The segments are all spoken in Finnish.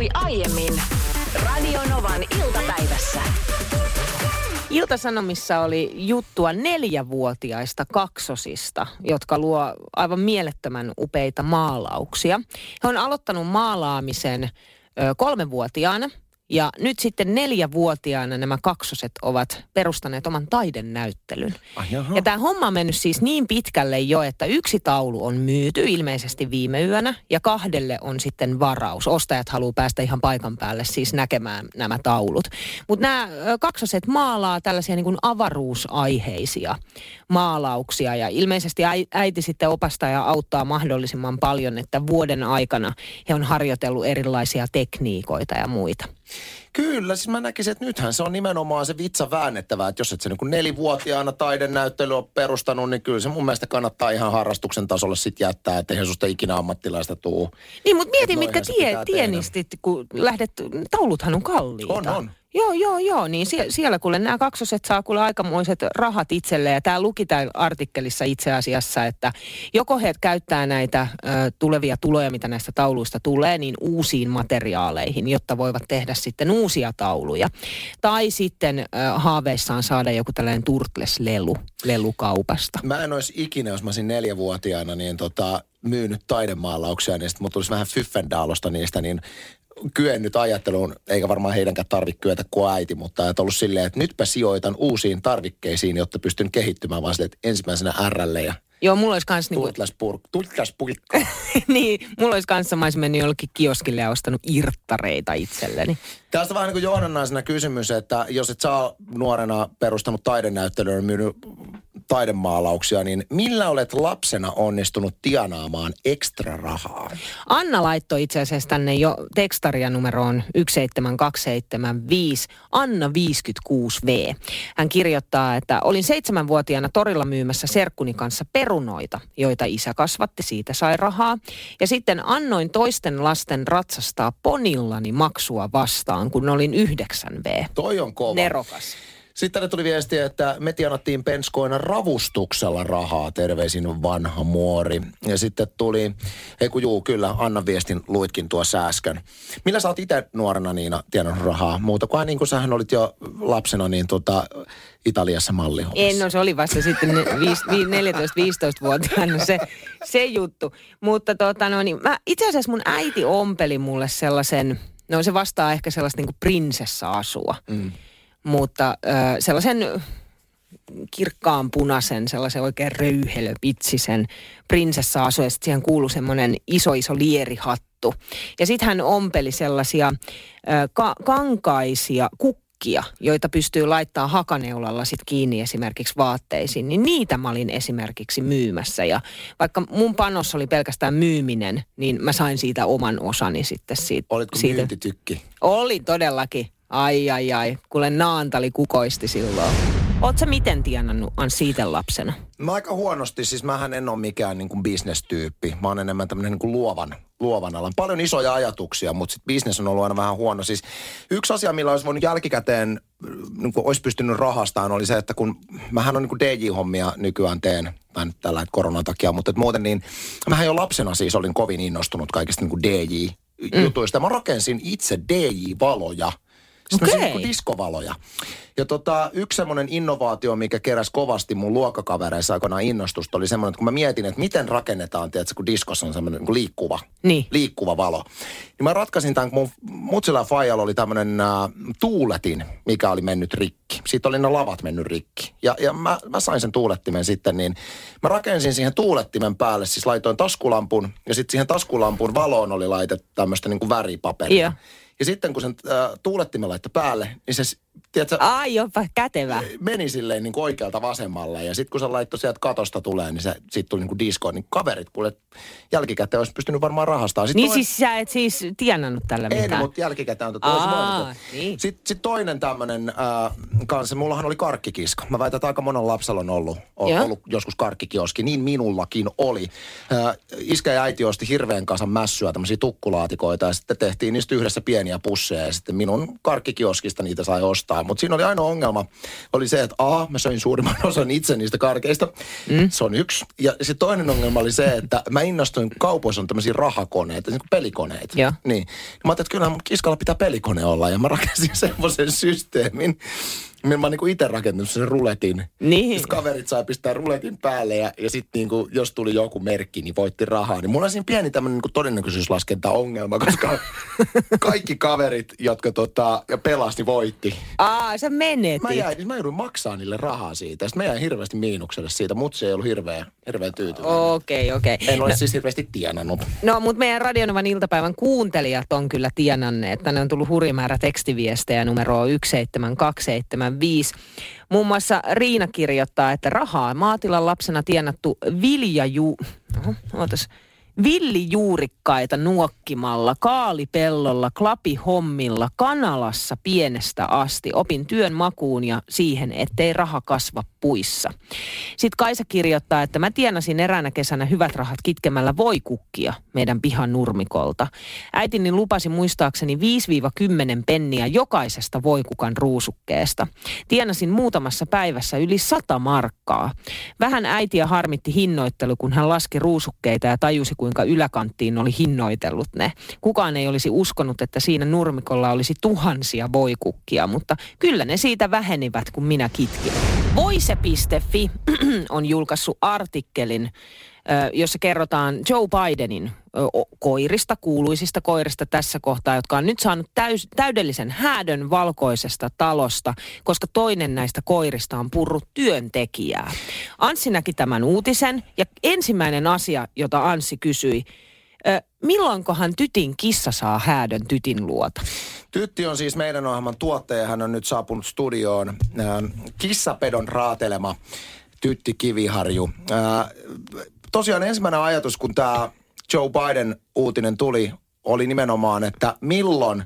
tapahtui aiemmin Radionovan iltapäivässä. Iltasanomissa oli juttua neljävuotiaista kaksosista, jotka luo aivan mielettömän upeita maalauksia. He on aloittanut maalaamisen ö, kolmevuotiaana ja nyt sitten neljävuotiaana nämä kaksoset ovat perustaneet oman taidennäyttelyn. Ah, jaha. ja tämä homma on mennyt siis niin pitkälle jo, että yksi taulu on myyty ilmeisesti viime yönä ja kahdelle on sitten varaus. Ostajat haluaa päästä ihan paikan päälle siis näkemään nämä taulut. Mutta nämä kaksoset maalaa tällaisia niin kuin avaruusaiheisia maalauksia ja ilmeisesti äi- äiti sitten opastaa ja auttaa mahdollisimman paljon, että vuoden aikana he on harjoitellut erilaisia tekniikoita ja muita. Kyllä, siis mä näkisin, että nythän se on nimenomaan se vitsa väännettävä, että jos et se niin nelivuotiaana taidenäyttely on perustanut, niin kyllä se mun mielestä kannattaa ihan harrastuksen tasolle sit jättää, että eihän susta ikinä ammattilaista tuu. Niin, mutta mieti, Et mitkä tie, tienistit, kun lähdet, tauluthan on kalliita. On, on. Joo, joo, joo, niin sie, siellä kuule nämä kaksoset saa kuule aikamoiset rahat itselleen. Ja tämä luki täällä artikkelissa itse asiassa, että joko he käyttää näitä ö, tulevia tuloja, mitä näistä tauluista tulee, niin uusiin materiaaleihin, jotta voivat tehdä sitten uusia tauluja. Tai sitten ö, haaveissaan saada joku tällainen Turtles-lelu, lelukaupasta. Mä en olisi ikinä, jos mä olisin neljävuotiaana, niin tota, myynyt taidemaalauksia, niin sitten mulla tulisi vähän fyffendaalosta niistä, niin kyennyt ajatteluun, eikä varmaan heidänkään tarvitse kyetä kuin äiti, mutta että ollut silleen, että nytpä sijoitan uusiin tarvikkeisiin, jotta pystyn kehittymään vaan silleen, että ensimmäisenä RL ja Joo, mulla olisi kans niinku, tultlaspurkka. niin, mulla olisi kanssa, mä olisin mennyt jollekin kioskille ja ostanut irttareita itselleni. Tästä vähän niin kuin johdannaisena kysymys, että jos et saa nuorena perustanut taidenäyttelyä ja myynyt taidemaalauksia, niin millä olet lapsena onnistunut tienaamaan ekstra rahaa? Anna laittoi itse asiassa tänne jo tekstaria numeroon 17275, Anna 56V. Hän kirjoittaa, että olin seitsemänvuotiaana torilla myymässä serkkuni kanssa perunoita, joita isä kasvatti, siitä sai rahaa. Ja sitten annoin toisten lasten ratsastaa ponillani maksua vastaan, kun olin 9V. Toi on kova. Nerokas. Sitten tänne tuli viesti, että me tienattiin penskoina ravustuksella rahaa, terveisin vanha muori. Ja sitten tuli, ei kun juu, kyllä, Anna viestin luitkin tuossa äsken. Millä sä oot itse nuorena Niina tienannut rahaa? Muuta kuin niin kuin sähän olit jo lapsena niin tota, Italiassa mallihommassa. En, no se oli vasta sitten ne viis- vi- 14-15-vuotiaana se, se juttu. Mutta tota no niin, mä, itse asiassa mun äiti ompeli mulle sellaisen, no se vastaa ehkä sellaista niin kuin prinsessa-asua. Mm. Mutta ö, sellaisen kirkkaan punaisen, sellaisen oikein röyhelöpitsisen prinsessa-asu ja sitten siihen kuului semmoinen iso iso lierihattu. Ja sitten hän ompeli sellaisia ö, ka- kankaisia kukkia, joita pystyy laittaa hakaneulalla sit kiinni esimerkiksi vaatteisiin, niin niitä mä olin esimerkiksi myymässä. Ja vaikka mun panos oli pelkästään myyminen, niin mä sain siitä oman osani sitten siitä. Olitko siitä. myyntitykki? Oli todellakin. Ai ai ai, kuule naantali kukoisti silloin. Sä miten tienannut Anssi ite lapsena? Mä aika huonosti, siis mähän en ole mikään niin kuin bisnestyyppi. Mä oon enemmän tämmöinen niin kuin luovan, luovan alan. Paljon isoja ajatuksia, mutta sit business on ollut aina vähän huono. Siis yksi asia, millä olisi voinut jälkikäteen, niin kuin olisi pystynyt rahastaan, oli se, että kun mähän on niin DJ-hommia nykyään teen, tai nyt tällä koronan takia, mutta muuten niin, mähän jo lapsena siis olin kovin innostunut kaikista niin DJ-jutuista. Mä rakensin itse DJ-valoja. Sitten okay. niin diskovaloja. Ja tota, yksi semmoinen innovaatio, mikä keräsi kovasti mun luokkakavereissa aikoinaan innostusta, oli semmoinen, että kun mä mietin, että miten rakennetaan, tiedätkö, kun diskossa on semmoinen niin liikkuva, Niin. liikkuva valo. Niin mä ratkaisin tämän, kun mun mutsilla Fajalla oli tämmöinen äh, tuuletin, mikä oli mennyt rikki. Siitä oli ne lavat mennyt rikki. Ja, ja mä, mä sain sen tuulettimen sitten, niin mä rakensin siihen tuulettimen päälle, siis laitoin taskulampun, ja sitten siihen taskulampun valoon oli laitettu tämmöistä niin kuin väripaperia. Joo. Ja sitten kun sen äh, tuulettimen laittoi päälle, niin se, tiedätkö, Ai jopa kätevä. meni silleen niin kuin oikealta vasemmalle. Ja sitten kun se laittoi sieltä katosta tulee, niin se sitten tuli niin kuin diskoon. Niin kaverit, kuule, jälkikäteen olisi pystynyt varmaan rahastaa. Sitten Niin siis sä et siis tienannut tällä ei, mitään? mutta jälkikäteen on Aa, voinut. niin. Sitten sit toinen tämmöinen äh, kanssa, mullahan oli karkkikisko. Mä väitän, että aika monen lapsella on ollut, on Joo. ollut joskus karkkikioski. Niin minullakin oli. Äh, iskä ja äiti osti hirveän kasan mässyä, tämmöisiä tukkulaatikoita, ja sitten tehtiin niistä yhdessä pieniä pusseja, ja sitten minun karkkikioskista niitä sai ostaa. Ostaa. Mutta siinä oli ainoa ongelma, oli se, että A, mä söin suurimman osan itse niistä karkeista. Mm. Se on yksi. Ja sitten toinen ongelma oli se, että mä innostuin, kaupoissa on tämmöisiä rahakoneita, niin kuin pelikoneita. Joo. Niin. Ja mä ajattelin, että kyllä mun kiskalla pitää pelikone olla. Ja mä rakensin semmoisen systeemin, mä oon niinku itse rakentanut sen ruletin. Niin. Sitten kaverit sai pistää ruletin päälle ja, ja sitten niinku, jos tuli joku merkki, niin voitti rahaa. Niin mulla on siinä pieni tämmöinen niinku todennäköisyyslaskenta-ongelma, koska kaikki kaverit, jotka tota, pelasti, voitti. Aa, sä menetit. Mä, jäin, mä jouduin maksaa niille rahaa siitä. Sitten mä jäin hirveästi miinukselle siitä, mutta se ei ollut hirveä, hirveä tyytyväinen. Okei, okei. En ole No, siis hirveästi tienannut. no mutta meidän Radionovan iltapäivän kuuntelijat on kyllä tienanneet. Tänne on tullut hurja määrä tekstiviestejä numeroa 17275. Muun muassa Riina kirjoittaa, että rahaa maatilan lapsena tienattu viljaju... Oho, ootas. Villijuurikkaita nuokkimalla, kaalipellolla, klapihommilla, kanalassa pienestä asti. Opin työn makuun ja siihen, ettei raha kasva puissa. Sitten Kaisa kirjoittaa, että mä tienasin eräänä kesänä hyvät rahat kitkemällä voikukkia meidän pihan nurmikolta. Äitini lupasi muistaakseni 5-10 penniä jokaisesta voikukan ruusukkeesta. Tienasin muutamassa päivässä yli 100 markkaa. Vähän äitiä harmitti hinnoittelu, kun hän laski ruusukkeita ja tajusi, kuinka yläkanttiin oli hinnoitellut ne. Kukaan ei olisi uskonut, että siinä nurmikolla olisi tuhansia voikukkia, mutta kyllä ne siitä vähenivät, kun minä kitkin. Voise.fi on julkaissut artikkelin, jossa kerrotaan Joe Bidenin koirista, kuuluisista koirista tässä kohtaa, jotka on nyt saanut täys, täydellisen häädön valkoisesta talosta, koska toinen näistä koirista on purrut työntekijää. Anssi näki tämän uutisen ja ensimmäinen asia, jota Anssi kysyi, milloinkohan tytin kissa saa häädön tytin luota? Tytti on siis meidän ohjelman tuottaja. Hän on nyt saapunut studioon. Kissapedon raatelema Tytti Kiviharju. Tosiaan ensimmäinen ajatus, kun tämä Joe Biden uutinen tuli, oli nimenomaan, että milloin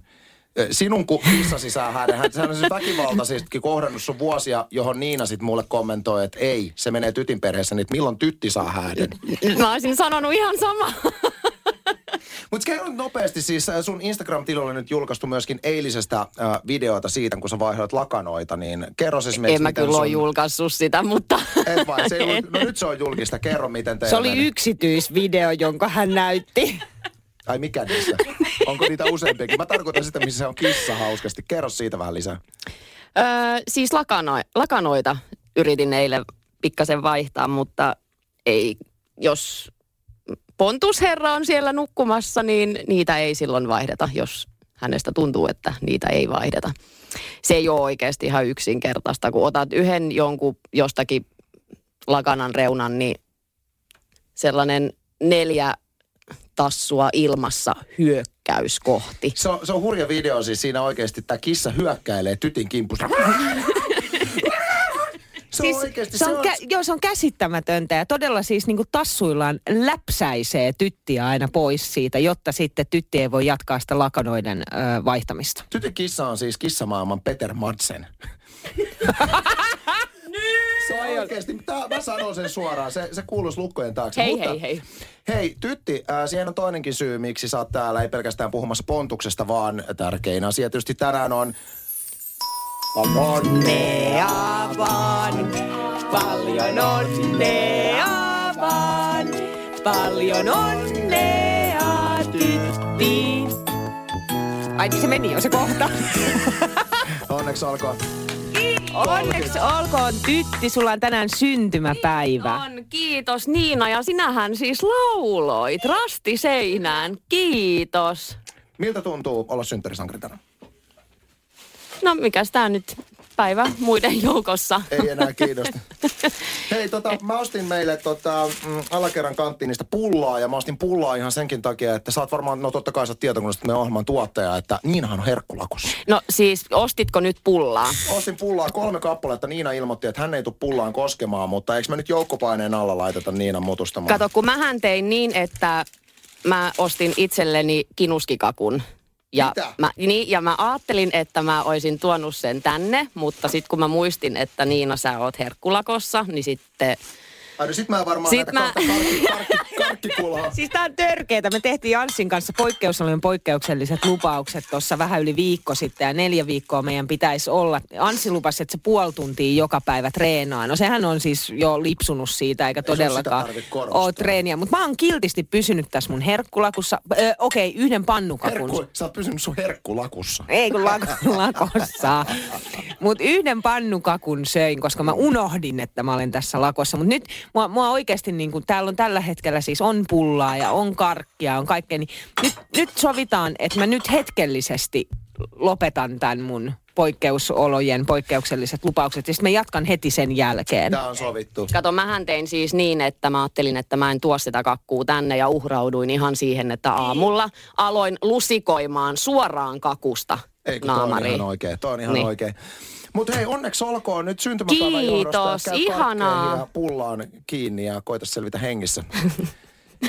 sinun kissasi saa häädä. Hän hän on siis väkivaltaisestikin kohdannut sun vuosia, johon Niina sitten mulle kommentoi, että ei, se menee tytin perheessä, niin milloin tytti saa hääden. Mä olisin sanonut ihan sama. Mutta kerro nyt nopeasti, siis äh, sun Instagram-tilillä on nyt julkaistu myöskin eilisestä äh, videota siitä, kun sä vaihdoit lakanoita, niin kerro siis En mä kyllä ole sun- julkaissut sitä, mutta... Et vai, se ei ollut, no nyt se on julkista, kerro miten teillä Se oli meni. yksityisvideo, jonka hän näytti. Ai mikä niistä? Onko niitä useampiakin? Mä tarkoitan sitä, missä se on kissa hauskasti. Kerro siitä vähän lisää. Öö, siis lakano, lakanoita yritin eilen pikkasen vaihtaa, mutta ei, jos pontusherra on siellä nukkumassa, niin niitä ei silloin vaihdeta, jos hänestä tuntuu, että niitä ei vaihdeta. Se ei ole oikeasti ihan yksinkertaista, kun otat yhden jonkun jostakin lakanan reunan, niin sellainen neljä tassua ilmassa hyökkäys kohti. Se on, se on hurja video, siis siinä oikeasti tämä kissa hyökkäilee tytin kimpusta. Se on oikeasti, se on, kä- joo, se on käsittämätöntä ja todella siis niin kuin tassuillaan läpsäisee tyttiä aina pois siitä, jotta sitten tytti ei voi jatkaa sitä lakanoiden ö, vaihtamista. Tytin kissa on siis kissamaailman Peter Madsen. Se on oikeasti, tää, mä sanon sen suoraan, se, se kuuluisi lukkojen taakse. Hei, Mutta, hei, hei. Hei, Tytti, äh, siihen on toinenkin syy, miksi sä oot täällä, ei pelkästään puhumassa pontuksesta, vaan tärkein asia tietysti tänään on... Onnea vaan, paljon onnea vaan, paljon onnea tytti. Ai niin se meni jo se kohta. Onneksi olkoon. Onneksi olkoon tytti, sulla on tänään syntymäpäivä. On, kiitos Niina. Ja sinähän siis lauloit rasti seinään. Kiitos. Miltä tuntuu olla synttärisankari tänään? No mikäs tää nyt päivä muiden joukossa? Ei enää kiinnosta. Hei, tota, mä ostin meille tota, mm, alakerran kanttiinista pullaa ja mä ostin pullaa ihan senkin takia, että sä oot varmaan, no totta kai sä oot tietokunnasta meidän ohjelman tuottaja, että Niinahan on herkkulakossa. No siis, ostitko nyt pullaa? Ostin pullaa kolme kappaletta. Niina ilmoitti, että hän ei tule pullaan koskemaan, mutta eikö me nyt joukkopaineen alla laiteta Niinan mutustamaan? Kato, kun mähän tein niin, että mä ostin itselleni kinuskikakun. Ja Mitä? mä, niin, ja mä ajattelin, että mä olisin tuonut sen tänne, mutta sitten kun mä muistin, että Niina sä oot herkkulakossa, niin sitten Ai no sit mä varmaan Sit näitä mä- karkki, karkki, karkkikulaa. Siis tää on törkeetä. Me tehtiin Janssin kanssa poikkeusolojen poikkeukselliset lupaukset tuossa vähän yli viikko sitten. Ja neljä viikkoa meidän pitäisi olla. Anssi lupasi, että se puoli tuntia joka päivä treenaa. No sehän on siis jo lipsunut siitä, eikä ole todellakaan ole treeniä. Mutta mä oon kiltisti pysynyt tässä mun herkkulakussa. Öö, Okei, okay, yhden pannukakun. Herkku, sä oot pysynyt sun herkkulakussa. Ei kun lak- lakossa. Mutta yhden pannukakun söin, koska mä unohdin, että mä olen tässä lakossa. Mutta nyt mua, mua oikeasti, niin kun täällä on tällä hetkellä siis on pullaa ja on karkkia, on kaikkea. Niin nyt, nyt sovitaan, että mä nyt hetkellisesti lopetan tämän mun poikkeusolojen poikkeukselliset lupaukset. Ja sitten mä jatkan heti sen jälkeen. Tää on sovittu. Kato, mähän tein siis niin, että mä ajattelin, että mä en tuo sitä kakkuu tänne ja uhrauduin ihan siihen, että aamulla aloin lusikoimaan suoraan kakusta Eikö toi on naamariin. ihan oikein, toi on ihan Niin. oikein. Mutta hei, onneksi olkoon nyt syntymäpäivän Kiitos, ihanaa. Ja pullaan kiinni ja koita selvitä hengissä.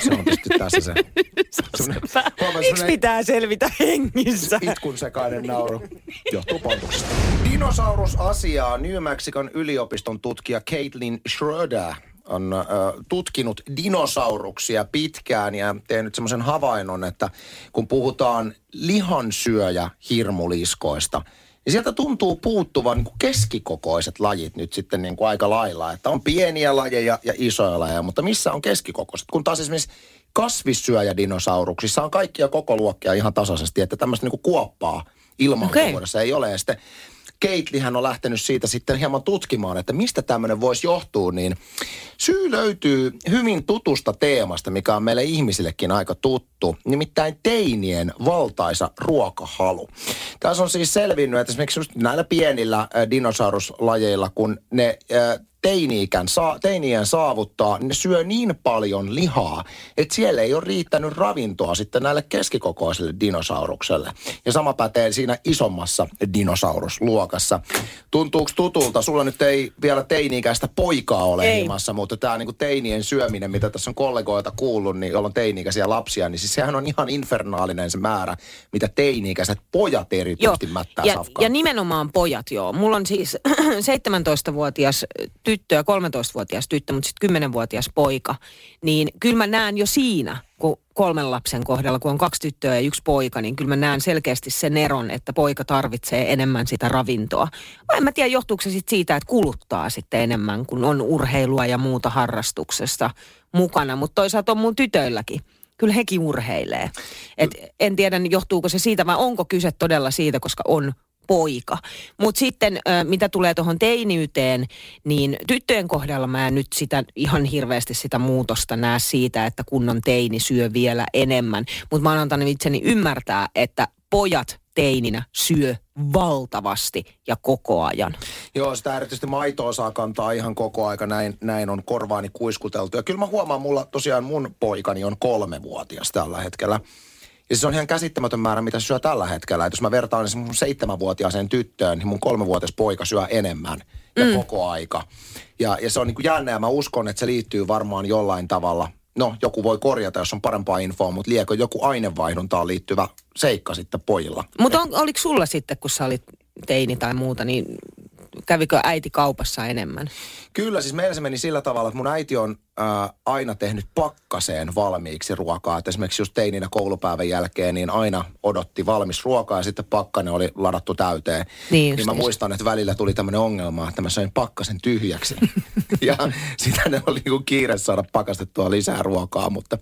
Se on tietysti tässä se. Huomaa Miksi pitää selvitä hengissä? Itkun sekainen nauru. Johtuu pontuksesta. Dinosaurusasiaa New Mexicon yliopiston tutkija Caitlin Schroeder on äh, tutkinut dinosauruksia pitkään ja tehnyt semmoisen havainnon, että kun puhutaan lihansyöjä hirmuliskoista, niin sieltä tuntuu puuttuvan niin kuin keskikokoiset lajit nyt sitten niin kuin aika lailla. Että on pieniä lajeja ja isoja lajeja, mutta missä on keskikokoiset? Kun taas esimerkiksi kasvissyöjädinosauruksissa on kaikkia koko luokkia ihan tasaisesti, että tämmöistä niin kuin kuoppaa ilmankuvuudessa ei ole. Ja sitten Keitlihän on lähtenyt siitä sitten hieman tutkimaan, että mistä tämmöinen voisi johtua, niin syy löytyy hyvin tutusta teemasta, mikä on meille ihmisillekin aika tuttu, nimittäin teinien valtaisa ruokahalu. Tässä on siis selvinnyt, että esimerkiksi näillä pienillä dinosauruslajeilla, kun ne teini-ikän, saa, saavuttaa, niin ne syö niin paljon lihaa, että siellä ei ole riittänyt ravintoa sitten näille keskikokoisille dinosaurukselle. Ja sama pätee siinä isommassa dinosaurusluokassa. Tuntuuko tutulta? Sulla nyt ei vielä teini-ikäistä poikaa ole Ei. himassa, mutta tämä niinku teinien syöminen, mitä tässä on kollegoilta kuullut, niin jolla on teini-ikäisiä lapsia, niin siis sehän on ihan infernaalinen se määrä, mitä teini-ikäiset pojat erityisesti mättää ja, ja nimenomaan pojat, joo. Mulla on siis 17-vuotias tyttö ja 13-vuotias tyttö, mutta sitten 10-vuotias poika. Niin kyllä mä näen jo siinä, kun kolmen lapsen kohdalla, kun on kaksi tyttöä ja yksi poika, niin kyllä mä näen selkeästi sen eron, että poika tarvitsee enemmän sitä ravintoa. Vai en mä tiedä, johtuuko se sitten siitä, että kuluttaa sitten enemmän, kun on urheilua ja muuta harrastuksesta mukana. Mutta toisaalta on mun tytöilläkin kyllä hekin urheilee. Et en tiedä, niin johtuuko se siitä vai onko kyse todella siitä, koska on poika. Mutta sitten mitä tulee tuohon teiniyteen, niin tyttöjen kohdalla mä en nyt sitä ihan hirveästi sitä muutosta näe siitä, että kunnon teini syö vielä enemmän. Mutta mä oon antanut itseni ymmärtää, että pojat teininä syö valtavasti ja koko ajan. Joo, sitä erityisesti maitoa saa kantaa ihan koko aika, näin, näin on korvaani kuiskuteltu. Ja kyllä mä huomaan, mulla tosiaan mun poikani on kolmevuotias tällä hetkellä. Ja se on ihan käsittämätön määrä, mitä syö tällä hetkellä. Et jos mä vertaan esimerkiksi mun seitsemänvuotiaaseen tyttöön, niin mun kolmevuotias poika syö enemmän ja mm. koko aika. Ja, ja se on niin kuin jännä ja mä uskon, että se liittyy varmaan jollain tavalla. No, joku voi korjata, jos on parempaa infoa, mutta liekö joku ainevaihduntaan liittyvä seikka sitten pojilla? Mutta oliko sulla sitten, kun sä olit teini tai muuta, niin kävikö äiti kaupassa enemmän? Kyllä, siis meillä se meni sillä tavalla, että mun äiti on ää, aina tehnyt pakkaseen valmiiksi ruokaa. Et esimerkiksi just teininä koulupäivän jälkeen, niin aina odotti valmis ruokaa ja sitten pakkanen oli ladattu täyteen. Niin niin mä niin. muistan, että välillä tuli tämmöinen ongelma, että mä söin pakkasen tyhjäksi. ja sitä ne oli niinku kiire saada pakastettua lisää ruokaa, mutta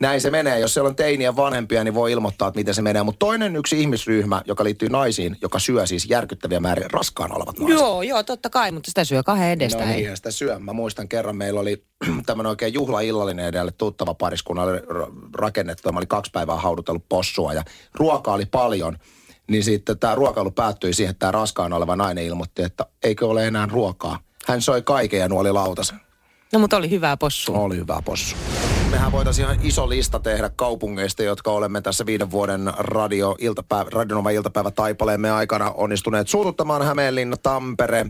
näin se menee. Jos siellä on teiniä vanhempia, niin voi ilmoittaa, että miten se menee. Mutta toinen yksi ihmisryhmä, joka liittyy naisiin, joka syö siis järkyttäviä määriä raskaana olevat naiset. Joo, joo, totta kai, mutta sitä syö kahden edestä. No hei. niinhän sitä syö. Mä muistan kerran, meillä oli tämmöinen oikein juhlaillallinen edelle tuttava pariskunnalle ra- rakennettu. Mä olin kaksi päivää haudutellut possua ja ruokaa oli paljon. Niin sitten tämä ruokailu päättyi siihen, että tämä raskaana oleva nainen ilmoitti, että eikö ole enää ruokaa. Hän soi kaiken ja nuoli lautasen. No mutta oli hyvää possua. Oli hyvä possu. Mehän voitaisiin ihan iso lista tehdä kaupungeista, jotka olemme tässä viiden vuoden radio iltapäivä, Radionova iltapäivä taipaleemme aikana onnistuneet suututtamaan Hämeenlinna, Tampere.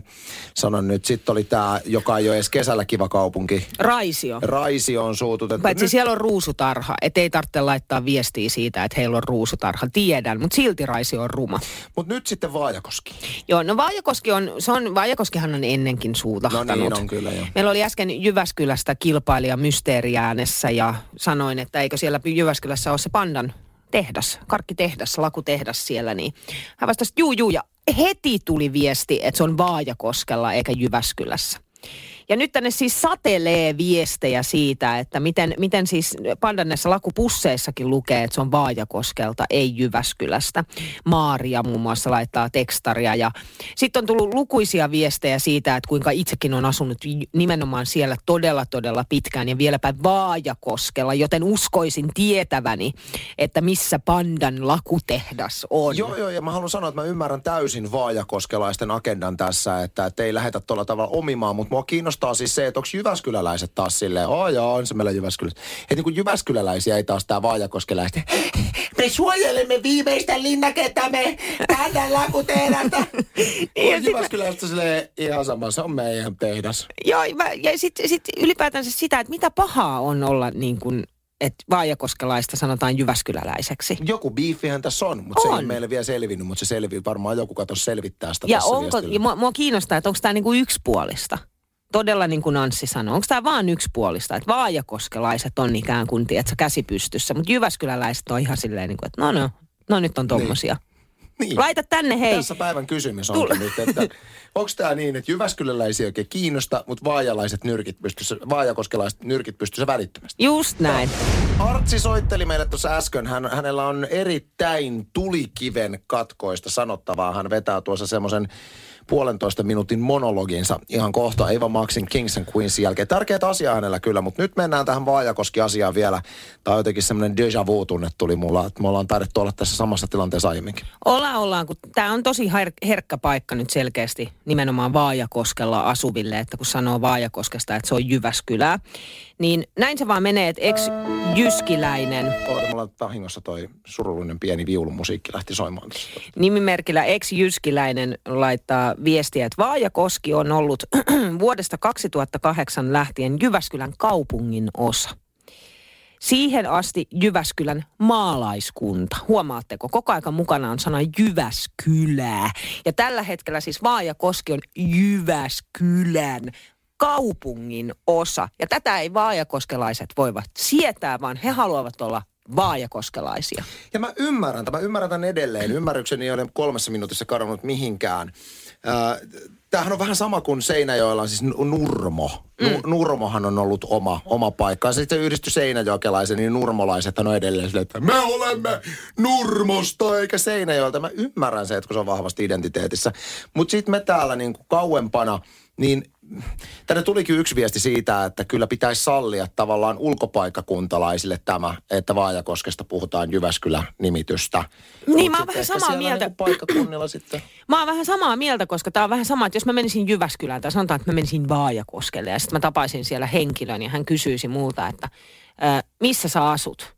Sanon nyt, sitten oli tämä, joka ei ole edes kesällä kiva kaupunki. Raisio. Raisio on suututettu. Paitsi Nyt- siellä on ruusutarha, et ei tarvitse laittaa viestiä siitä, että heillä on ruusutarha. Tiedän, mutta silti Raisio on ruma. Mut nyt sitten Vaajakoski. Joo, no Vaajakoski on, se on, Vaajakoskihan on ennenkin suutahtanut. No niin on kyllä, joo. Meillä oli äsken Jyväskylästä kilpailija Mysteeriäänessä ja sanoin, että eikö siellä Jyväskylässä ole se pandan tehdas, karkkitehdas, lakutehdas siellä, niin hän vastasi, juu, juu, ja heti tuli viesti, että se on Vaajakoskella eikä Jyväskylässä. Ja nyt tänne siis satelee viestejä siitä, että miten, miten siis pandannessa lakupusseissakin lukee, että se on Vaajakoskelta, ei Jyväskylästä. Maaria muun muassa laittaa tekstaria ja sitten on tullut lukuisia viestejä siitä, että kuinka itsekin on asunut nimenomaan siellä todella todella pitkään ja vieläpä Vaajakoskella, joten uskoisin tietäväni, että missä pandan lakutehdas on. Joo, joo, ja mä haluan sanoa, että mä ymmärrän täysin vaajakoskelaisten agendan tässä, että, että ei lähetä tuolla tavalla omimaan, mutta mua kiinnostaa siis se, että onko jyväskyläläiset taas silleen, oh joo, on se meillä Jyväskylässä. Että niin kuin jyväskyläläisiä ei taas tää vaajakoskelaiset, me suojelemme viimeistä linnakettamme, tänne lakutehdasta. Ja on silleen, ihan sama, se on meidän tehdas. Joo, mä- ja sitten sit ylipäätänsä sitä, että mitä pahaa on olla niin kuin, että vaajakoskelaista sanotaan jyväskyläläiseksi. Joku biifihän tässä on, mutta se ei meille vielä selvinnyt, mutta se selvii. Varmaan joku kato selvittää sitä Ja, tässä onko, ja mua, mua kiinnostaa, että onko tämä niinku yksipuolista. Todella niin kuin Anssi sanoi, onko tämä vaan yksipuolista, että vaajakoskelaiset on ikään kuin, tiedätkö, käsi pystyssä, mutta jyväskyläläiset on ihan silleen, niin kuin, että no no, no nyt on tommosia. Niin. Laita tänne hei. Tässä päivän kysymys onkin nyt, että onko tämä niin, että Jyväskyläläisiä oikein kiinnosta, mutta vaajalaiset nyrkit pystyssä, vaajakoskelaiset nyrkit pystyssä välittömästi. Just näin. Artsi soitteli meille tuossa äsken. Hän, hänellä on erittäin tulikiven katkoista sanottavaa. Hän vetää tuossa semmoisen puolentoista minuutin monologinsa ihan kohta Eva Maxin Kings and Queensin jälkeen. Tärkeät asia hänellä kyllä, mutta nyt mennään tähän Vaajakoski-asiaan vielä. Tämä on jotenkin semmoinen déjà vu-tunne tuli mulla, että me ollaan taidettu olla tässä samassa tilanteessa aiemminkin. Ollaan, ollaan, kun tämä on tosi her- herkkä paikka nyt selkeästi nimenomaan Vaajakoskella asuville, että kun sanoo Vaajakoskesta, että se on Jyväskylää, niin näin se vaan menee, että ex-jyskiläinen Oota, mulla vahingossa toi surullinen pieni viulumusiikki lähti soimaan. nimimerkillä ex-jyskiläinen laittaa viestiä, että Vaajakoski on ollut vuodesta 2008 lähtien Jyväskylän kaupungin osa. Siihen asti Jyväskylän maalaiskunta. Huomaatteko, koko aika mukana on sana Jyväskylää. Ja tällä hetkellä siis Vaajakoski on Jyväskylän kaupungin osa. Ja tätä ei vaajakoskelaiset voivat sietää, vaan he haluavat olla vaajakoskelaisia. Ja mä ymmärrän, tämän, mä ymmärrän tämän edelleen. Ymmärrykseni ei ole kolmessa minuutissa kadonnut mihinkään. Ää, Tämähän on vähän sama kuin Seinäjoella on siis Nu- Nurmo. Mm. Nurmohan on ollut oma, oma paikka. Ja sitten yhdistyi Seinäjokelaisen, niin nurmolaiset on edelleen silleen, että me olemme Nurmosta eikä Seinäjoelta. Mä ymmärrän se, että kun se on vahvasti identiteetissä. Mutta sitten me täällä niin kuin kauempana, niin tänne tulikin yksi viesti siitä, että kyllä pitäisi sallia tavallaan ulkopaikkakuntalaisille tämä, että Vaajakoskesta puhutaan Jyväskylä-nimitystä. Niin, mä oon vähän samaa siellä mieltä. Niinku paikkakunnilla sitten. Mä oon vähän samaa mieltä, koska tää on vähän sama, että jos mä menisin Jyväskylään tai sanotaan, että mä menisin Vaajakoskelle ja sitten mä tapaisin siellä henkilön ja hän kysyisi multa, että ää, missä sä asut?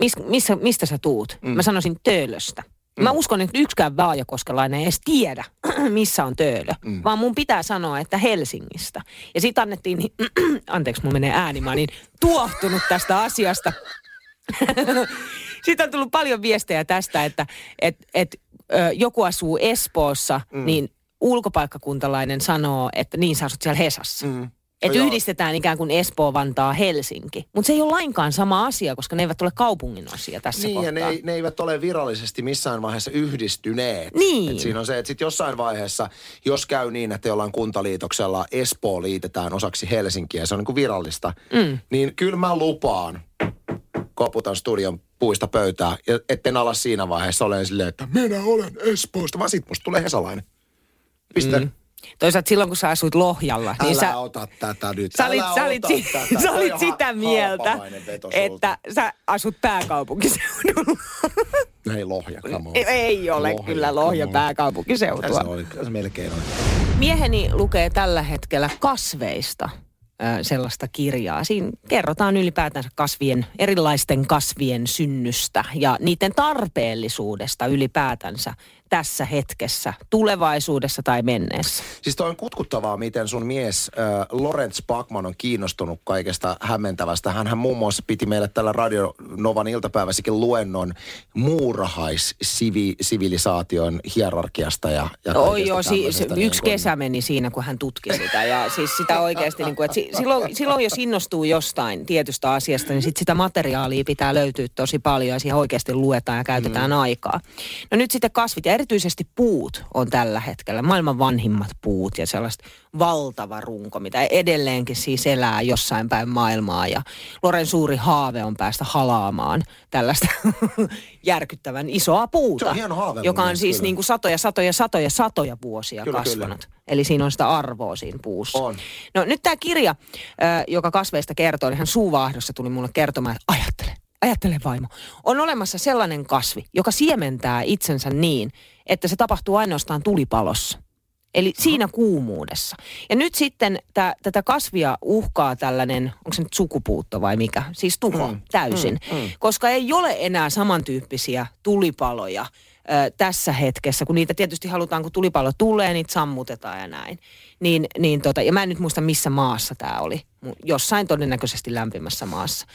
Mis, missä, mistä sä tuut? Mm. Mä sanoisin Töölöstä. Mm. Mä uskon, että yksikään vaajakoskelainen ei edes tiedä, missä on Töölö, mm. vaan mun pitää sanoa, että Helsingistä. Ja sit annettiin, niin, anteeksi, mun menee ääni, mä niin tuohtunut tästä asiasta. Siitä on tullut paljon viestejä tästä, että et, et, ö, joku asuu Espoossa, mm. niin ulkopaikkakuntalainen sanoo, että niin sä asut siellä Hesassa. Mm. Että No yhdistetään ikään kuin Espoo, Vantaa, Helsinki. Mutta se ei ole lainkaan sama asia, koska ne eivät ole kaupungin osia tässä Niin, kohtaa. ja ne, ne eivät ole virallisesti missään vaiheessa yhdistyneet. Niin. Et siinä on se, että sit jossain vaiheessa, jos käy niin, että jollain kuntaliitoksella Espoo liitetään osaksi Helsinkiä, se on niin kuin virallista, mm. niin kyllä mä lupaan, koputan studion puista pöytää, ja etten ala siinä vaiheessa olen silleen, että minä olen Espoosta, vaan sit musta tulee hesalainen. Piste. Mm. Toisaalta silloin, kun sä asuit Lohjalla, niin Älä sä, ota tätä nyt. sä olit, Älä sä olit, si- tätä. sä olit sitä mieltä, että sä asut pääkaupunkiseudulla. Ei Lohja, ei, ei ole Lohja, kyllä Lohja on. pääkaupunkiseutua. Se, oli, se melkein oli. Mieheni lukee tällä hetkellä kasveista sellaista kirjaa. Siinä kerrotaan ylipäätänsä kasvien, erilaisten kasvien synnystä ja niiden tarpeellisuudesta ylipäätänsä tässä hetkessä, tulevaisuudessa tai menneessä. Siis toi on kutkuttavaa, miten sun mies äh, Lorenz Bachman on kiinnostunut kaikesta hämmentävästä. Hänhän muun muassa piti meille tällä Radio Novan iltapäiväsikin luennon muurahais-sivilisaation hierarkiasta ja, ja Oi joo, si- tämmöisestä se, niin yksi kuin- kesä meni siinä, kun hän tutki sitä. Ja siis sitä oikeasti, niin kuin, että si- silloin, silloin jos innostuu jostain tietystä asiasta, niin sit sitä materiaalia pitää löytyä tosi paljon ja siihen oikeasti luetaan ja käytetään mm. aikaa. No nyt sitten kasvit ja erityisesti puut on tällä hetkellä maailman vanhimmat puut ja sellaista valtava runko, mitä edelleenkin siis elää jossain päin maailmaa. Ja Loren suuri haave on päästä halaamaan tällaista järkyttävän isoa puuta, Se on hieno haave joka on siis kyllä. niin kuin satoja, satoja, satoja, satoja vuosia Kyllä, kyllä. kasvanut. Eli siinä on sitä arvoa siinä puussa. On. No nyt tämä kirja, joka kasveista kertoo, niin hän suuvaahdossa tuli mulle kertomaan, että ajattele, ajattele vaimo. On olemassa sellainen kasvi, joka siementää itsensä niin, että se tapahtuu ainoastaan tulipalossa. Eli siinä kuumuudessa. Ja nyt sitten tä, tätä kasvia uhkaa tällainen, onko se nyt sukupuutto vai mikä? Siis tuho mm, täysin. Mm, mm. Koska ei ole enää samantyyppisiä tulipaloja ö, tässä hetkessä, kun niitä tietysti halutaan, kun tulipalo tulee, niitä sammutetaan ja näin. Niin, niin tota, ja mä en nyt muista, missä maassa tämä oli. Jossain todennäköisesti lämpimässä maassa,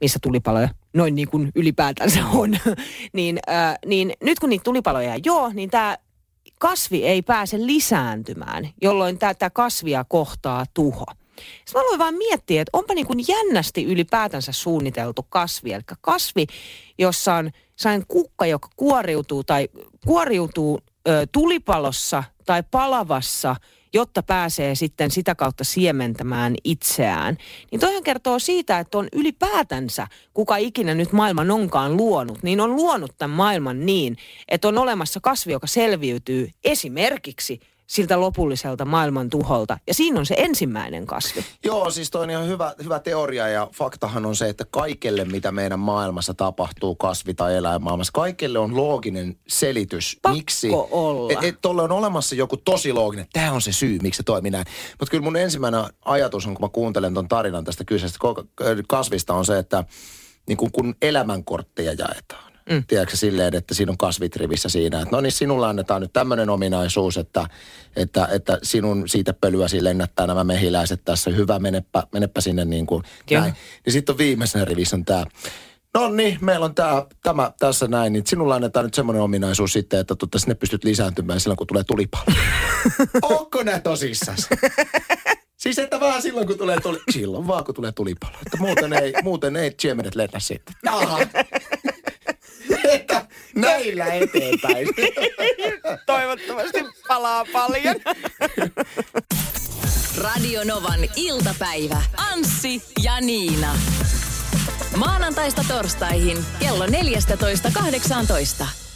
missä tulipaloja noin niin kuin ylipäätänsä on. niin, ö, niin nyt kun niitä tulipaloja ole, niin tämä kasvi ei pääse lisääntymään, jolloin tätä kasvia kohtaa tuho. Sitten mä aloin vaan miettiä, että onpa niin kuin jännästi ylipäätänsä suunniteltu kasvi. Eli kasvi, jossa on sain kukka, joka kuoriutuu tai kuoriutuu ö, tulipalossa tai palavassa, jotta pääsee sitten sitä kautta siementämään itseään. Niin toihan kertoo siitä, että on ylipäätänsä, kuka ikinä nyt maailman onkaan luonut, niin on luonut tämän maailman niin, että on olemassa kasvi, joka selviytyy esimerkiksi siltä lopulliselta maailman tuholta. Ja siinä on se ensimmäinen kasvi. Joo, siis toi on ihan hyvä, hyvä teoria ja faktahan on se, että kaikelle mitä meidän maailmassa tapahtuu, kasvi- tai eläinmaailmassa, kaikelle on looginen selitys. Pakko miksi? olla. Et, et tolle on olemassa joku tosi looginen, tämä on se syy, miksi se toimii näin. Mutta kyllä mun ensimmäinen ajatus on, kun mä kuuntelen ton tarinan tästä kyseisestä kasvista, on se, että niin kun, kun elämänkortteja jaetaan. Mm. Tiedätkö silleen, että siinä on kasvit rivissä siinä, että no niin sinulle annetaan nyt tämmöinen ominaisuus, että, että, että sinun siitä pölyäsi lennättää nämä mehiläiset tässä, hyvä, menepä, menepä sinne niin kuin Joo. näin. Niin sitten on viimeisenä rivissä on tämä, no niin, meillä on tää, tämä tässä näin, niin sinulle annetaan nyt semmoinen ominaisuus sitten, että tota, sinne pystyt lisääntymään silloin, kun tulee tulipalo. Onko nää tosissas? Siis että vaan silloin, kun tulee tuli... Silloin vaan, kun tulee tulipalo. Että muuten ei, muuten ei siemenet lennä sitten. Jaha. Että näillä eteenpäin. Toivottavasti palaa paljon. Radio Novan iltapäivä. Anssi ja Niina. Maanantaista torstaihin kello 14.18.